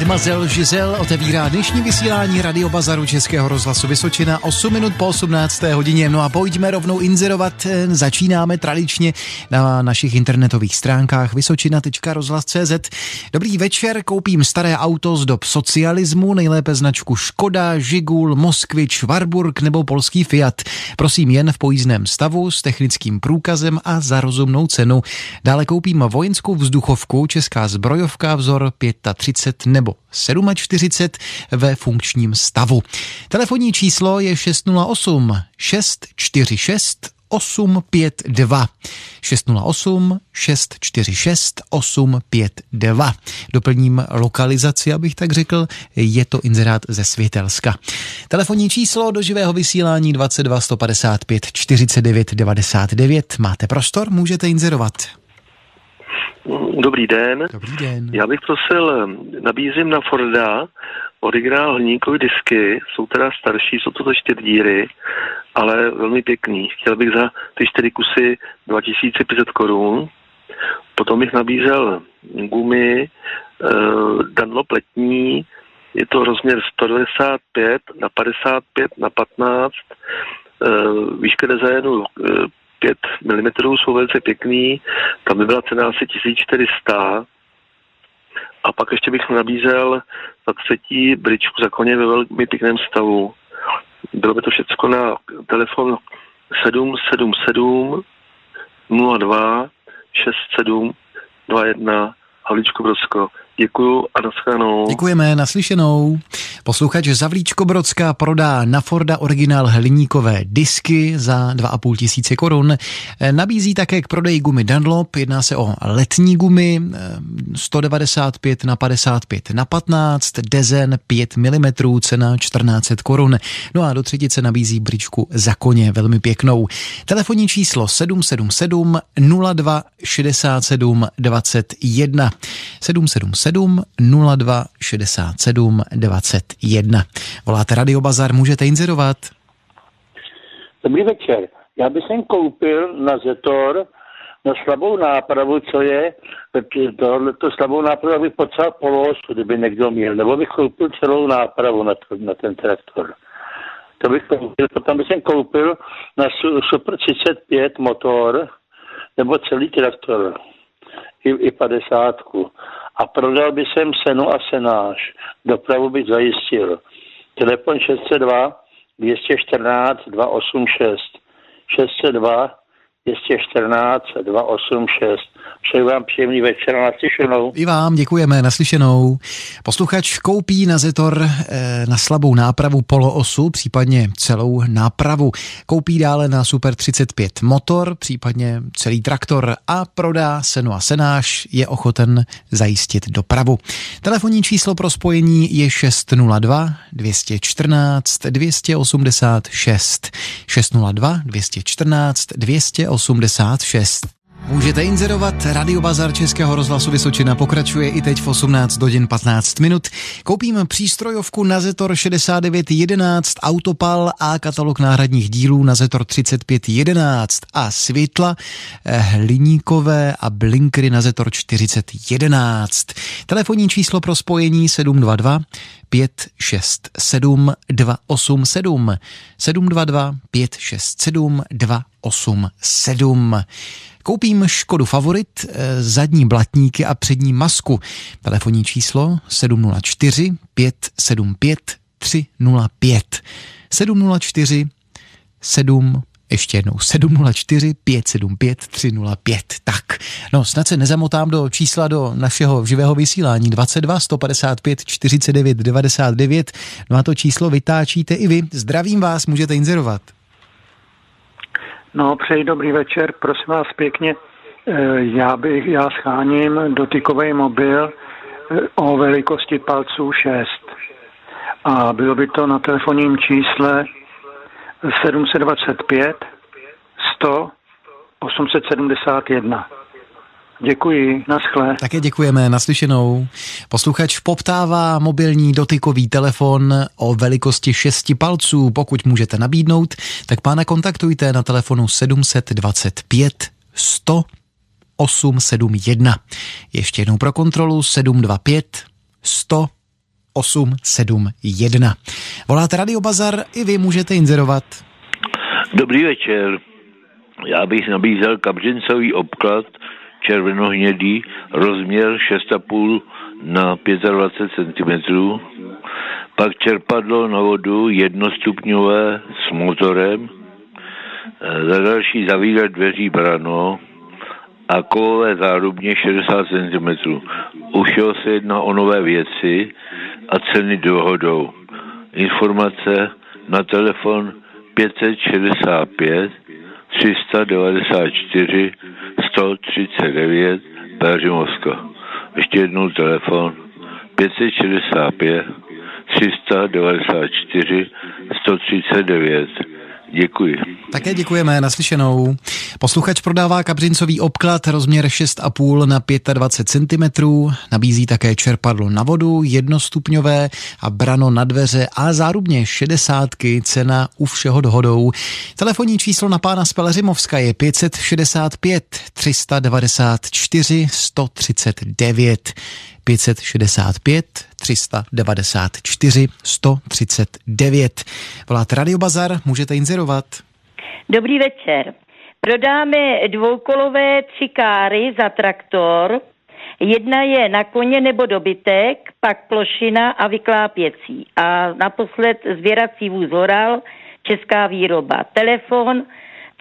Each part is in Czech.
Mademoiselle Giselle otevírá dnešní vysílání Radio Bazaru Českého rozhlasu Vysočina 8 minut po 18. hodině. No a pojďme rovnou inzerovat. Začínáme tradičně na našich internetových stránkách vysočina.rozhlas.cz. Dobrý večer, koupím staré auto z dob socialismu, nejlépe značku Škoda, Žigul, Moskvič, Warburg nebo polský Fiat. Prosím jen v pojízdném stavu s technickým průkazem a za rozumnou cenu. Dále koupím vojenskou vzduchovku, česká zbrojovka vzor 35 nebo 47 ve funkčním stavu. Telefonní číslo je 608 646 852. 608 646 852. Doplním lokalizaci, abych tak řekl, je to inzerát ze Světelska. Telefonní číslo do živého vysílání 22 155 49 99. Máte prostor, můžete inzerovat. Dobrý den. Dobrý den. Já bych prosil, nabízím na Forda originál hliníkové disky, jsou teda starší, jsou to čtyři díry, ale velmi pěkný. Chtěl bych za ty čtyři kusy 2500 korun. Potom bych nabízel gumy, uh, Dunlop letní, je to rozměr 195 na 55 na 15, uh, výška designů uh, 5 mm jsou velice pěkný, tam by byla cena asi 1400 a pak ještě bych nabízel za třetí bričku za koně ve velmi pěkném stavu. Bylo by to všechno na telefon 777 02 67 21 Havlíčko Brodsko. Děkuju a nashledanou. Děkujeme, naslyšenou. Posluchač Zavlíčko Brodská prodá na Forda originál hliníkové disky za 2,5 tisíce korun. Nabízí také k prodeji gumy Dunlop, jedná se o letní gumy 195 na 55 na 15, dezen 5 mm, cena 1400 korun. No a do třetice nabízí bričku za koně, velmi pěknou. Telefonní číslo 777 02 67 21 777 02 67 21. Voláte Radio Bazar, můžete inzerovat. Dobrý večer. Já bych jsem koupil na Zetor na slabou nápravu, co je, tohle, to slabou nápravu bych potřeboval polosu, kdyby někdo měl, nebo bych koupil celou nápravu na, to, na ten traktor. To bych koupil, potom bych jsem koupil na Super 35 motor, nebo celý traktor, i, i 50 a prodal by jsem senu a senáž. Dopravu bych zajistil. Telefon 602 214 286 602 214 286. Přeji vám příjemný večer a naslyšenou. I vám děkujeme, naslyšenou. Posluchač koupí na Zetor eh, na slabou nápravu poloosu, případně celou nápravu. Koupí dále na Super 35 motor, případně celý traktor a prodá senu a senáš, je ochoten zajistit dopravu. Telefonní číslo pro spojení je 602 214 286 602 214 286. Můžete inzerovat. Radio Bazar Českého rozhlasu Vysočina pokračuje i teď v 18 hodin 15 minut. Koupím přístrojovku na Zetor 6911, Autopal a katalog náhradních dílů na Zetor 3511 a světla eh, hliníkové a blinkry na Zetor 4011. Telefonní číslo pro spojení 722 567 287 722 567 287. Koupím Škodu Favorit, eh, zadní blatníky a přední masku. Telefonní číslo 704 575 305. 704 7 ještě jednou 704 575 305. Tak, no snad se nezamotám do čísla do našeho živého vysílání 22 155 49 99. No a to číslo vytáčíte i vy. Zdravím vás, můžete inzerovat. No, přeji dobrý večer, prosím vás pěkně. Eh, já bych, já scháním dotykový mobil eh, o velikosti palců 6. A bylo by to na telefonním čísle 725 100 871. Děkuji, naschle. Také děkujeme, naslyšenou. Posluchač poptává mobilní dotykový telefon o velikosti 6 palců. Pokud můžete nabídnout, tak pána kontaktujte na telefonu 725 100 871. Ještě jednou pro kontrolu 725 100 871. Voláte Radio Bazar, i vy můžete inzerovat. Dobrý večer. Já bych nabízel kabřincový obklad červenohnědý, rozměr 6,5 na 25 cm, pak čerpadlo na vodu jednostupňové s motorem, eh, za další zavírat dveří brano a kovové zárubně 60 cm. Ušel se jedná o nové věci a ceny dohodou. Informace na telefon 565 394 139 Péřimovska. Ještě jednou telefon 565 394 139. Děkuji. Také děkujeme, naslyšenou. Posluchač prodává kabřincový obklad rozměr 6,5 na 25 cm, nabízí také čerpadlo na vodu, jednostupňové a brano na dveře a zárubně 60 cena u všeho dohodou. Telefonní číslo na pána z Peleřimovska je 565 394 139. 565 394 139. Voláte Radio Bazar, můžete inzerovat. Dobrý večer. Prodáme dvoukolové tři káry za traktor. Jedna je na koně nebo dobytek, pak plošina a vyklápěcí. A naposled zvěrací vůz Horal, česká výroba. Telefon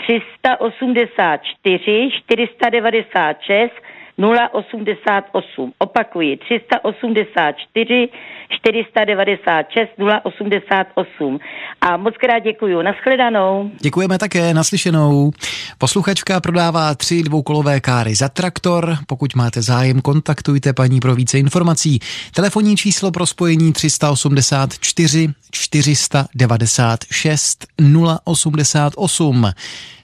384 496 088. Opakuji, 384 496 088. A moc krát děkuju. Naschledanou. Děkujeme také, naslyšenou. Posluchačka prodává tři dvoukolové káry za traktor. Pokud máte zájem, kontaktujte paní pro více informací. Telefonní číslo pro spojení 384 496 088.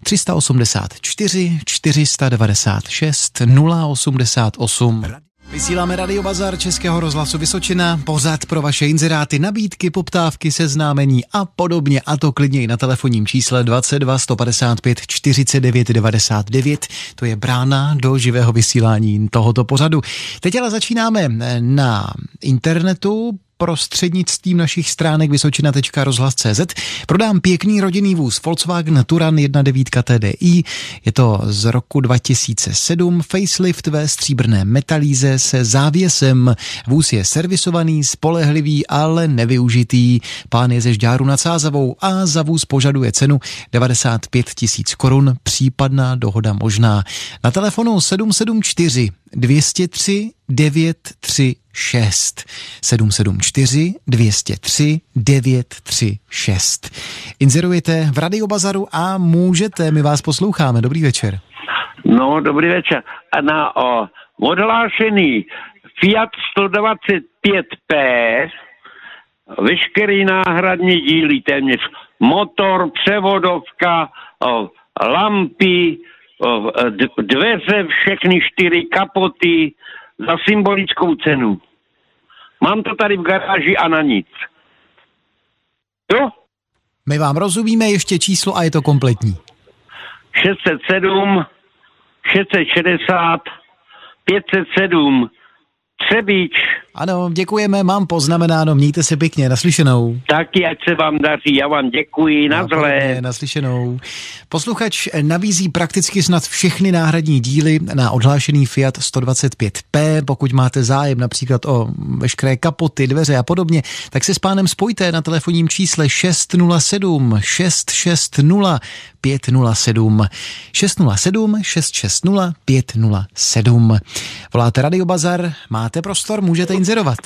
384 496 088. Vysíláme Radio Bazar Českého rozhlasu Vysočina, pořad pro vaše inzeráty, nabídky, poptávky, seznámení a podobně a to klidně i na telefonním čísle 22 155 49 99. To je brána do živého vysílání tohoto pořadu. Teď ale začínáme na internetu prostřednictvím našich stránek vysočina.rozhlas.cz prodám pěkný rodinný vůz Volkswagen Turan 1.9 TDI. Je to z roku 2007, facelift ve stříbrné metalíze se závěsem. Vůz je servisovaný, spolehlivý, ale nevyužitý. Pán je ze Žďáru nad Sázavou a za vůz požaduje cenu 95 tisíc korun, případná dohoda možná. Na telefonu 774 203 936 774 203 936. Inzerujete v Radiobazaru a můžete, my vás posloucháme. Dobrý večer. No, dobrý večer. A na o, odhlášený Fiat 125P veškerý náhradní díly téměř motor, převodovka, o, lampy, dveře, všechny čtyři kapoty za symbolickou cenu. Mám to tady v garáži a na nic. Jo? My vám rozumíme ještě číslo a je to kompletní. 607, 660, 507, Třebíč. Ano, děkujeme, mám poznamenáno, mějte se pěkně, naslyšenou. Taky, ať se vám daří, já vám děkuji, na zlé. Naslyšenou. Posluchač nabízí prakticky snad všechny náhradní díly na odhlášený Fiat 125P. Pokud máte zájem například o veškeré kapoty, dveře a podobně, tak se s pánem spojte na telefonním čísle 607 660 507 607 660 507. Voláte Radio Bazar, máte prostor, můžete inzerovat.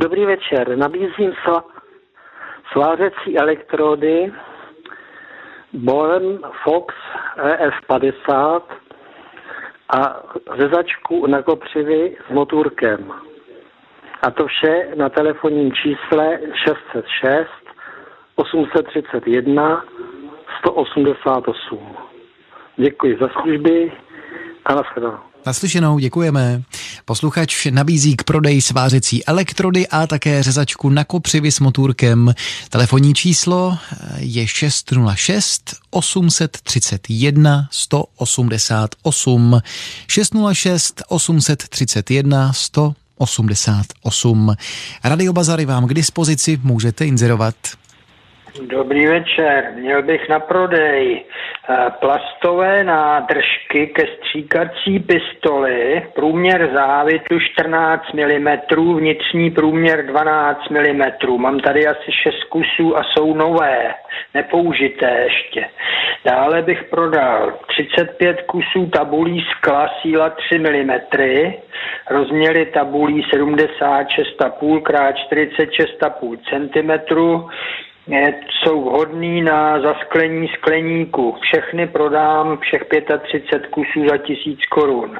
Dobrý večer, nabízím svářecí elektrody Born Fox ES50 a řezačku na kopřivy s motůrkem. A to vše na telefonním čísle 606 831 188. Děkuji za služby a nashledanou. Naslyšenou, děkujeme. Posluchač nabízí k prodeji svářecí elektrody a také řezačku na kopřivy s motůrkem. Telefonní číslo je 606 831 188 606 831 188 88. Radiobazary vám k dispozici, můžete inzerovat. Dobrý večer. Měl bych na prodej eh, plastové nádržky ke stříkací pistoli, průměr závitu 14 mm, vnitřní průměr 12 mm. Mám tady asi 6 kusů a jsou nové, nepoužité ještě. Dále bych prodal 35 kusů tabulí skla síla 3 mm, rozměry tabulí 76,5 x 46,5 cm, jsou vhodný na zasklení skleníku. Všechny prodám, všech 35 kusů za tisíc korun.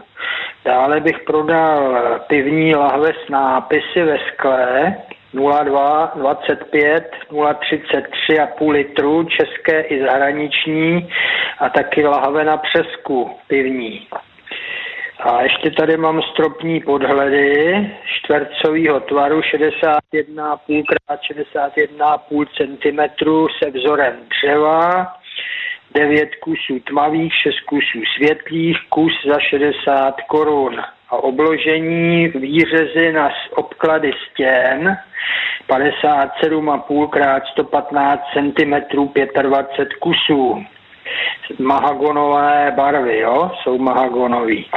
Dále bych prodal pivní lahve s nápisy ve skle 02, 25, 033 a půl litru, české i zahraniční a taky lahve na přesku pivní. A ještě tady mám stropní podhledy čtvercového tvaru 61,5 x 61,5 cm se vzorem dřeva, 9 kusů tmavých, 6 kusů světlých, kus za 60 korun. A obložení výřezy na obklady stěn 57,5 x 115 cm 25 kusů mahagonové barvy, jo, jsou mahagonový.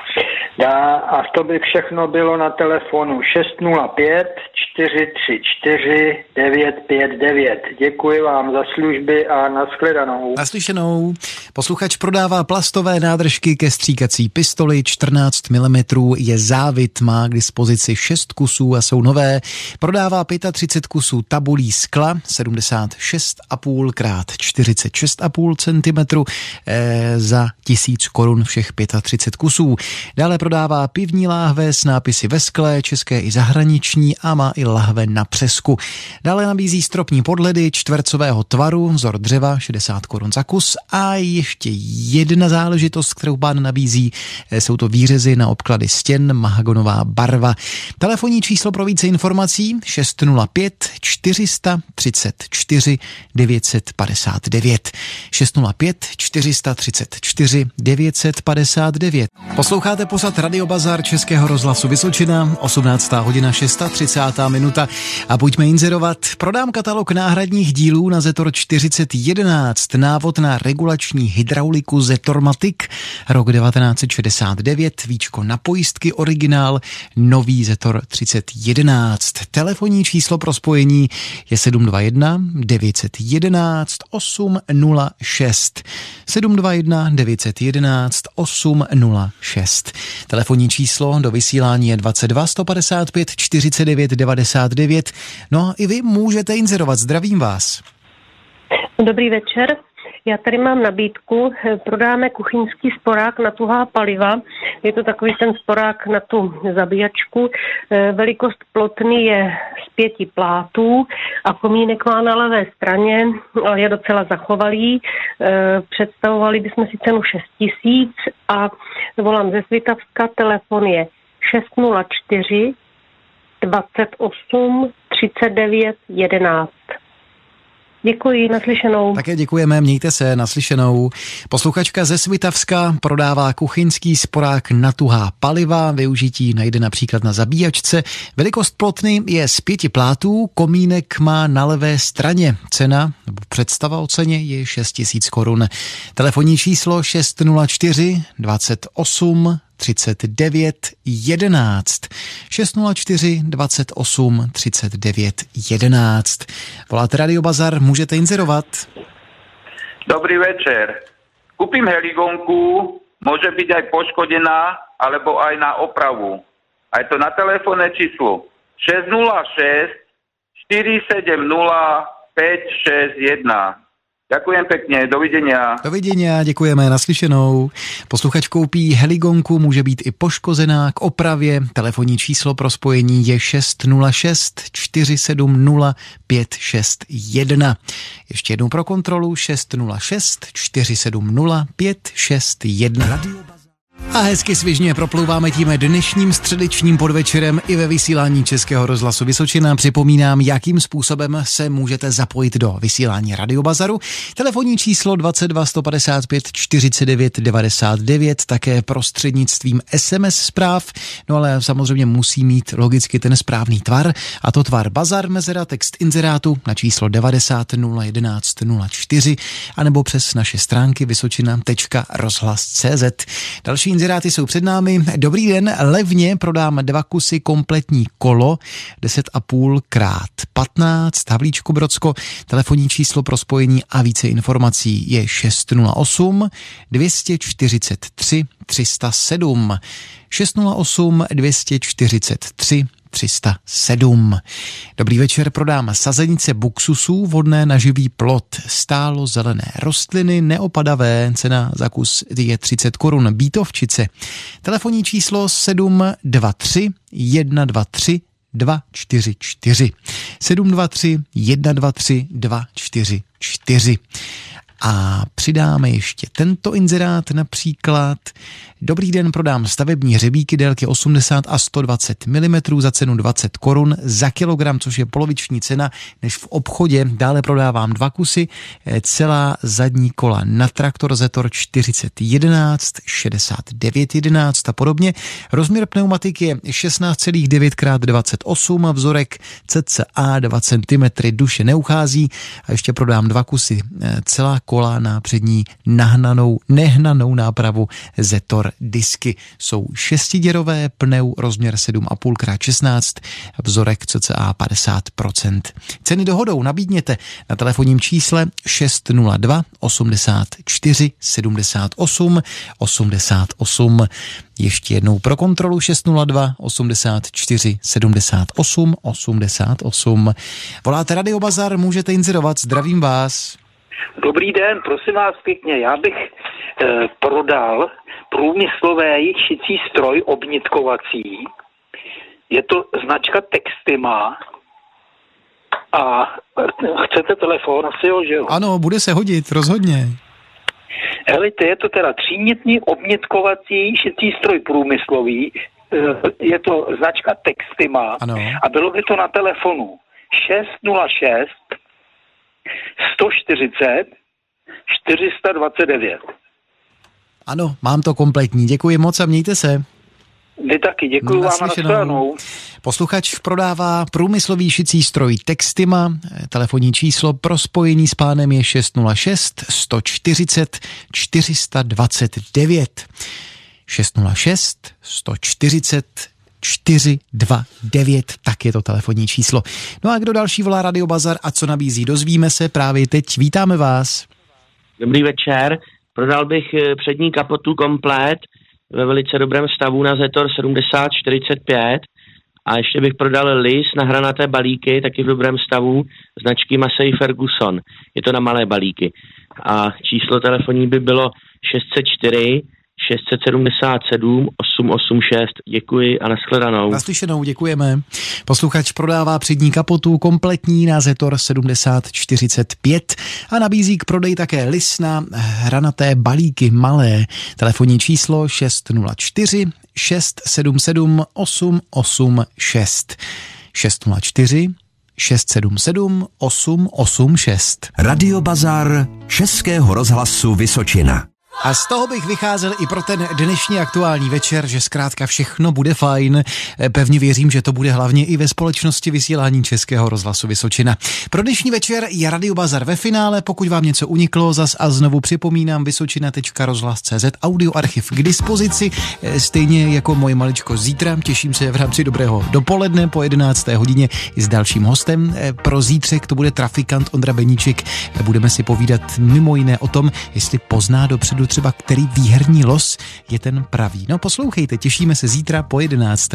Dá, a to by všechno bylo na telefonu 605 434 959. Děkuji vám za služby a nashledanou. Naslyšenou. Posluchač prodává plastové nádržky ke stříkací pistoli 14 mm je závit, má k dispozici 6 kusů a jsou nové. Prodává 35 kusů tabulí skla 76,5 x 46,5 cm eh, za 1000 korun všech 35 kusů. Dále prodává pivní láhve s nápisy ve skle, české i zahraniční a má i lahve na přesku. Dále nabízí stropní podledy čtvercového tvaru, vzor dřeva 60 korun za kus a ještě jedna záležitost, kterou pán nabízí, eh, jsou to výřezy na obklady stěn, mahagonová barva. Telefonní číslo pro více informací 605 434 959 605 434 959. Posloucháte posad Radio Bazar Českého rozhlasu Vysočina, 18. hodina 630. minuta a pojďme inzerovat. Prodám katalog náhradních dílů na Zetor 4011, návod na regulační hydrauliku Zetormatic, rok 1969, víčko na pojistky originál, nový Zetor 3011. Telefonní číslo pro spojení je 721 911 806. 721 911 806. Telefonní číslo do vysílání je 22 155 49 99. No a i vy můžete inzerovat. Zdravím vás. Dobrý večer. Já tady mám nabídku, prodáme kuchyňský sporák na tuhá paliva. Je to takový ten sporák na tu zabíjačku. Eh, velikost plotny je z pěti plátů a komínek má na levé straně, ale je docela zachovalý. Eh, představovali bychom si cenu 6 tisíc a volám ze Svitavska, telefon je 604 28 39 11. Děkuji, naslyšenou. Také děkujeme, mějte se, naslyšenou. Posluchačka ze Svitavska prodává kuchyňský sporák na tuhá paliva, využití najde například na zabíjačce. Velikost plotny je z pěti plátů, komínek má na levé straně. Cena nebo představa o ceně je 6 tisíc korun. Telefonní číslo 604 28 39 11 604 28 39 11. Voláte Radio Bazar, můžete inzerovat. Dobrý večer. Kúpim heligonku, môže byť aj poškodená, alebo aj na opravu. A je to na telefónne číslo 606 470 561. Ďakujem pekne, dovidenia. Dovidenia, děkujeme, naslyšenou. Posluchač koupí heligonku, může být i poškozená k opravě. Telefonní číslo pro spojení je 606 470 561. Ještě jednou pro kontrolu 606 470 561. Radio A hezky svěžně proplouváme tím dnešním středečním podvečerem i ve vysílání Českého rozhlasu Vysočina. Připomínám, jakým způsobem se můžete zapojit do vysílání Radiobazaru. Telefonní číslo 22 155 49 99, také prostřednictvím SMS zpráv, no ale samozřejmě musí mít logicky ten správný tvar, a to tvar Bazar Mezera, text inzerátu na číslo 90 011 04, anebo přes naše stránky vysočina.rozhlas.cz. Další inzeráty jsou před námi. Dobrý den, levně prodám dva kusy kompletní kolo, 10,5 krát 15, Havlíčko Brodsko, telefonní číslo pro spojení a více informací je 608 243 307. 608 243 307. Dobrý večer, prodám sazenice buksusů, vodné na živý plot, stálo zelené rostliny, neopadavé, cena za kus je 30 korun, bítovčice. Telefonní číslo 723 123 244. 723 123 244. A přidáme ještě tento inzerát například. Dobrý den, prodám stavební hřebíky délky 80 a 120 mm za cenu 20 korun za kilogram, což je poloviční cena než v obchodě. Dále prodávám dva kusy, eh, celá zadní kola na traktor Zetor 4011, 6911 a podobně. Rozměr pneumatiky je 16,9 x 28, vzorek cca 2 cm, duše neuchází a ještě prodám dva kusy, eh, celá kola na přední nahnanou, nehnanou nápravu Zetor disky. Jsou šestiděrové, pneu rozměr 7,5 x 16, vzorek cca 50%. Ceny dohodou nabídněte na telefonním čísle 602 84 78 88. Ještě jednou pro kontrolu 602 84 78 88. Voláte Radio Bazar, můžete inzerovat, zdravím vás. Dobrý den, prosím vás pěkně, já bych e, prodal průmyslový šicí stroj obnitkovací. Je to značka Textima a chcete telefon, asi jo, že jo? Ano, bude se hodit, rozhodně. Helejte, je to teda třímětný obnitkovací šicí stroj průmyslový, e, je to značka Textima ano. a bylo by to na telefonu 606 140 429. Ano, mám to kompletní. Děkuji moc a mějte se. Vy taky, děkuji vám a nashledanou. Posluchač prodává průmyslový šicí stroj Textima. Telefonní číslo pro spojení s pánem je 606 140 429. 606 140 429, tak je to telefonní číslo. No a kdo další volá Radio Bazar a co nabízí, dozvíme se právě teď. Vítáme vás. Dobrý večer. Prodal bych eh, přední kapotu komplet ve velice dobrém stavu na Zetor 7045 a ještě bych prodal lis na hranaté balíky, taky v dobrém stavu, značky Massey Ferguson. Je to na malé balíky. A číslo telefonní by bylo 604 677 886. Děkuji a nashledanou. Naslyšenou, děkujeme. Posluchač prodává přední kapotu kompletní na Zetor 7045 a nabízí k prodeji také lisna hranaté balíky malé. Telefonní číslo 604 677 886 604 677 886. Radio Bazar Českého rozhlasu Vysočina. A z toho bych vycházel i pro ten dnešní aktuální večer, že zkrátka všechno bude fajn. Pevně věřím, že to bude hlavně i ve společnosti vysílání Českého rozhlasu Vysočina. Pro dnešní večer je Radio Bazar ve finále. Pokud vám něco uniklo, zas a znovu připomínám vysočina.rozhlas.cz audioarchiv k dispozici, stejně jako moje maličko zítra. Těším se v rámci dobrého dopoledne po 11. hodině i s dalším hostem. Pro zítřek to bude trafikant Ondra Beníček. Budeme si povídat mimo jiné o tom, jestli pozná dopředu třeba, který výherní los je ten pravý. No poslouchejte, těšíme se zítra po 11.